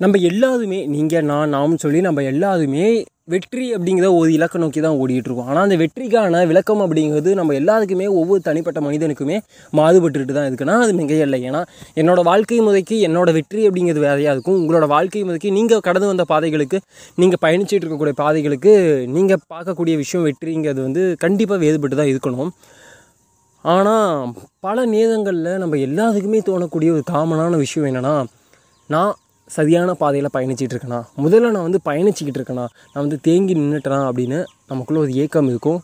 நம்ம எல்லாருமே நீங்கள் நான் நாம்னு சொல்லி நம்ம எல்லாருமே வெற்றி அப்படிங்கிற ஒரு இலக்கை நோக்கி தான் ஓடிட்டுருக்கோம் ஆனால் அந்த வெற்றிக்கான விளக்கம் அப்படிங்கிறது நம்ம எல்லாருக்குமே ஒவ்வொரு தனிப்பட்ட மனிதனுக்குமே மாறுபட்டுட்டு தான் இருக்குன்னா அது மிகையல்ல. ஏன்னா என்னோடய வாழ்க்கை முறைக்கு என்னோட வெற்றி அப்படிங்கிறது வேறையாக இருக்கும். உங்களோட வாழ்க்கை முறைக்கு நீங்கள் கடந்து வந்த பாதைகளுக்கு நீங்கள் பயணிச்சுட்டு இருக்கக்கூடிய பாதைகளுக்கு நீங்கள் பார்க்கக்கூடிய விஷயம் வெற்றிங்கிறது வந்து கண்டிப்பாக வேறுபட்டு தான் இருக்கணும். ஆனால் பல நேரங்களில் நம்ம எல்லாத்துக்குமே தோணக்கூடிய ஒரு காமனான விஷயம் என்னென்னா நான் சரியான பாதையில் பயணிச்சிட்டு இருக்கேனா? முதல்ல நான் வந்து பயணிச்சிக்கிட்டு இருக்கேனா? நான் வந்து தேங்கி நின்றுட்டேனா அப்படின்னு நமக்குள்ளே ஒரு ஏக்கம் இருக்கும்.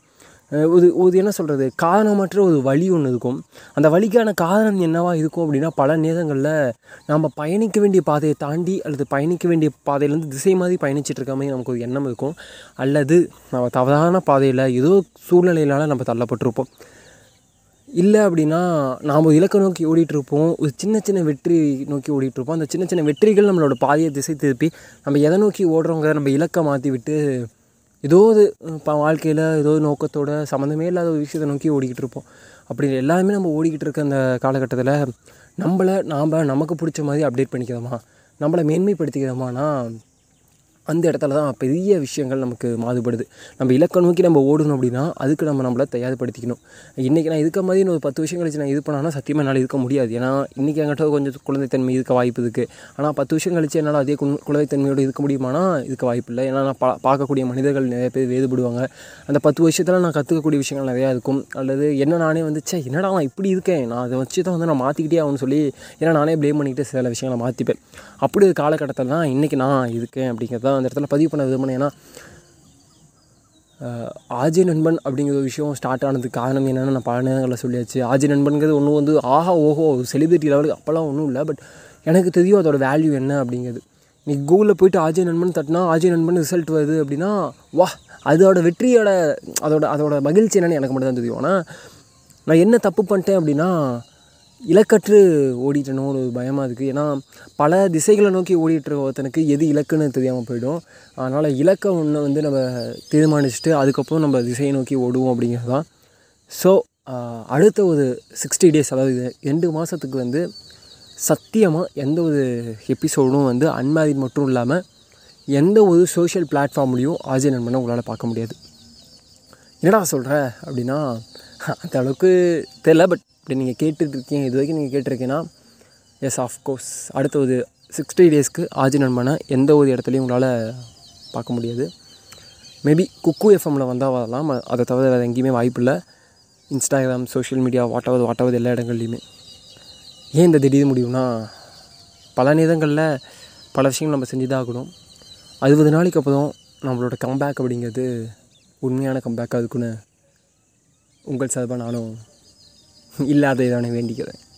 ஒரு ஒரு என்ன சொல்கிறது காரணமற்ற ஒரு வழி ஒன்று இருக்கும். அந்த வழிக்கான காரணம் என்னவாக இருக்கும் அப்படின்னா பல நேரங்களில் நம்ம பயணிக்க வேண்டிய பாதையை தாண்டி அல்லது பயணிக்க வேண்டிய பாதையிலேருந்து திசை மாதிரி பயணிச்சிட்டு இருக்க மாதிரி நமக்கு ஒரு எண்ணம் இருக்கும். அல்லது நம்ம தவறான பாதையில் ஏதோ சூழ்நிலையினால நம்ம தள்ளப்பட்டிருப்போம். இல்லை அப்படின்னா நாம் ஒரு இலக்கை நோக்கி ஓடிட்டுருப்போம். ஒரு சின்ன சின்ன வெற்றி நோக்கி ஓடிட்டுருப்போம். அந்த சின்ன சின்ன வெற்றிகள் நம்மளோட பாதையை திசை திருப்பி நம்ம எதை நோக்கி ஓடுறோங்க நம்ம இலக்கை மாற்றி விட்டு ஏதோ ஒரு இப்போ வாழ்க்கையில் ஏதோ நோக்கத்தோட சம்மந்தமே இல்லாத ஒரு விஷயத்தை நோக்கி ஓடிக்கிட்டு இருப்போம் அப்படி எல்லாருமே நம்ம ஓடிக்கிட்டு இருக்க அந்த காலகட்டத்தில் நம்மளை நாம் நமக்கு பிடிச்ச மாதிரி அப்டேட் பண்ணிக்கிறோமா? நம்மளை மேன்மைப்படுத்திக்கிறோமானா அந்த இடத்துல தான் பெரிய விஷயங்கள் நமக்கு மாறுபடுது நம்ம இலக்கை நோக்கி நம்ம ஓடணும் அப்படின்னா அதுக்கு நம்ம நம்மளை தயார்படுத்திக்கணும். இன்றைக்கி நான் இருக்க மாதிரி இன்னொரு ஒரு பத்து வருஷம் கழிச்சு நான் இது பண்ணானா சத்தியமாக என்னால் இருக்க முடியாது. ஏன்னா இன்றைக்கி என்கிட்ட கொஞ்சம் குழந்தைத்தன்மை இருக்க வாய்ப்பு இருக்குது ஆனால் பத்து வருஷம் கழிச்சு என்னால் அதே கு- குழந்தைத்தன்மையோடு இருக்க முடியுமானா இருக்க வாய்ப்பு இல்லை. ஏன்னா நான் பா பார்க்கக்கூடிய மனிதர்கள் நிறைய பேர் வேறுபடுவாங்க. அந்த பத்து வருஷத்தில் நான் கற்றுக்கக்கூடிய விஷயங்கள் நிறையா இருக்கும். அல்லது என்ன நானே வந்துச்சே என்னடா நான் இப்படி இருக்கேன்? நான் அதை வச்சு தான் வந்து நான் மாற்றிக்கிட்டே ஆகணும்னு சொல்லி ஏன்னா நானே ப்ளேம் பண்ணிக்கிட்டு சில விஷயங்களை மாற்றிப்பேன் அப்படி ஒரு காலகட்டத்தில் தான் இன்றைக்கி நான் இருக்கேன் அப்படிங்கிறத அந்த இடத்துல பதிவு பண்ண விரும்பினேன் ஏன்னா ஆஜி நண்பன் அப்படிங்கிற ஒரு விஷயம் ஸ்டார்ட் ஆனதுக்கு காரணம் என்னென்னு நான் பல நேரங்களில் சொல்லியாச்சு. ஆஜி நண்பன்கிறது ஒன்றும் வந்து ஆஹா ஓஹோ செலிபிரிட்டி லெவலுக்கு அப்போல்லாம் ஒன்றும் இல்லை பட் எனக்கு தெரியும் அதோட வேல்யூ என்ன அப்படிங்கிறது. நீ கூகுளில் போயிட்டு ஆஜய் நண்பன் தட்டினா ஆஜய் நண்பன் ரிசல்ட் வருது அப்படின்னா வா அதோட வெற்றியோட அதோட அதோட மகிழ்ச்சி என்னென்னு எனக்கு மட்டும் தான் தெரியும். ஆனால் நான் என்ன தப்பு பண்ணிட்டேன் அப்படின்னா இலக்கற்று ஓடிட்டனோ ஒரு பயமாக இருக்குது ஏன்னா பல திசைகளை நோக்கி ஓடிட்டுருக்க ஒருத்தனுக்கு எது இலக்குன்னு தெரியாமல் போயிடும். அதனால் இலக்கை ஒன்று வந்து நம்ம தீர்மானிச்சுட்டு அதுக்கப்புறம் நம்ம திசையை நோக்கி ஓடுவோம் அப்படிங்கிறது தான். ஸோ அடுத்த ஒரு சிக்ஸ்டி டேஸ் அதாவது இது ரெண்டு மாதத்துக்கு வந்து சத்தியமாக எந்த ஒரு எபிசோடும் வந்து அன்மேரிட் மட்டும் இல்லாமல் எந்த ஒரு சோஷியல் பிளாட்ஃபார்ம்லேயும் ஆஜய் நண்பனை உங்களால் பார்க்க முடியாது. என்னடா சொல்கிற அப்படின்னா அந்த அளவுக்கு தெரில பட் இப்படி நீங்கள் கேட்டுட்டு இருக்கீங்க இது வரைக்கும் நீங்கள் கேட்டிருக்கீங்கன்னா எஸ் ஆஃப்கோர்ஸ் அடுத்த ஒரு சிக்ஸ்டி டேஸ்க்கு ஆஜி நண்பனை எந்த ஒரு இடத்துலையும் உங்களால் பார்க்க முடியாது. மேபி குக்கு எஃப்எம்மில் வந்தால் வரலாம். அதை தவிர வேறு எங்கேயுமே வாய்ப்பு இல்லை. இன்ஸ்டாகிராம் சோஷியல் மீடியா வாட்டாவது வாட்டாவது எல்லா இடங்கள்லையுமே. ஏன் இந்த திடீர் முடியும்னா பல நேரங்களில் பல விஷயங்கள் நம்ம செஞ்சு தான் ஆகணும் அறுபது நாளைக்கு அப்புறம் நம்மளோட கம்பேக் அப்படிங்கிறது உண்மையான கம்பேக்காக இருக்குன்னு உங்கள் சார்பாக நானும் ഇല്ലാതെ ഇതാണ് വേണ്ടിക്കുന്നത്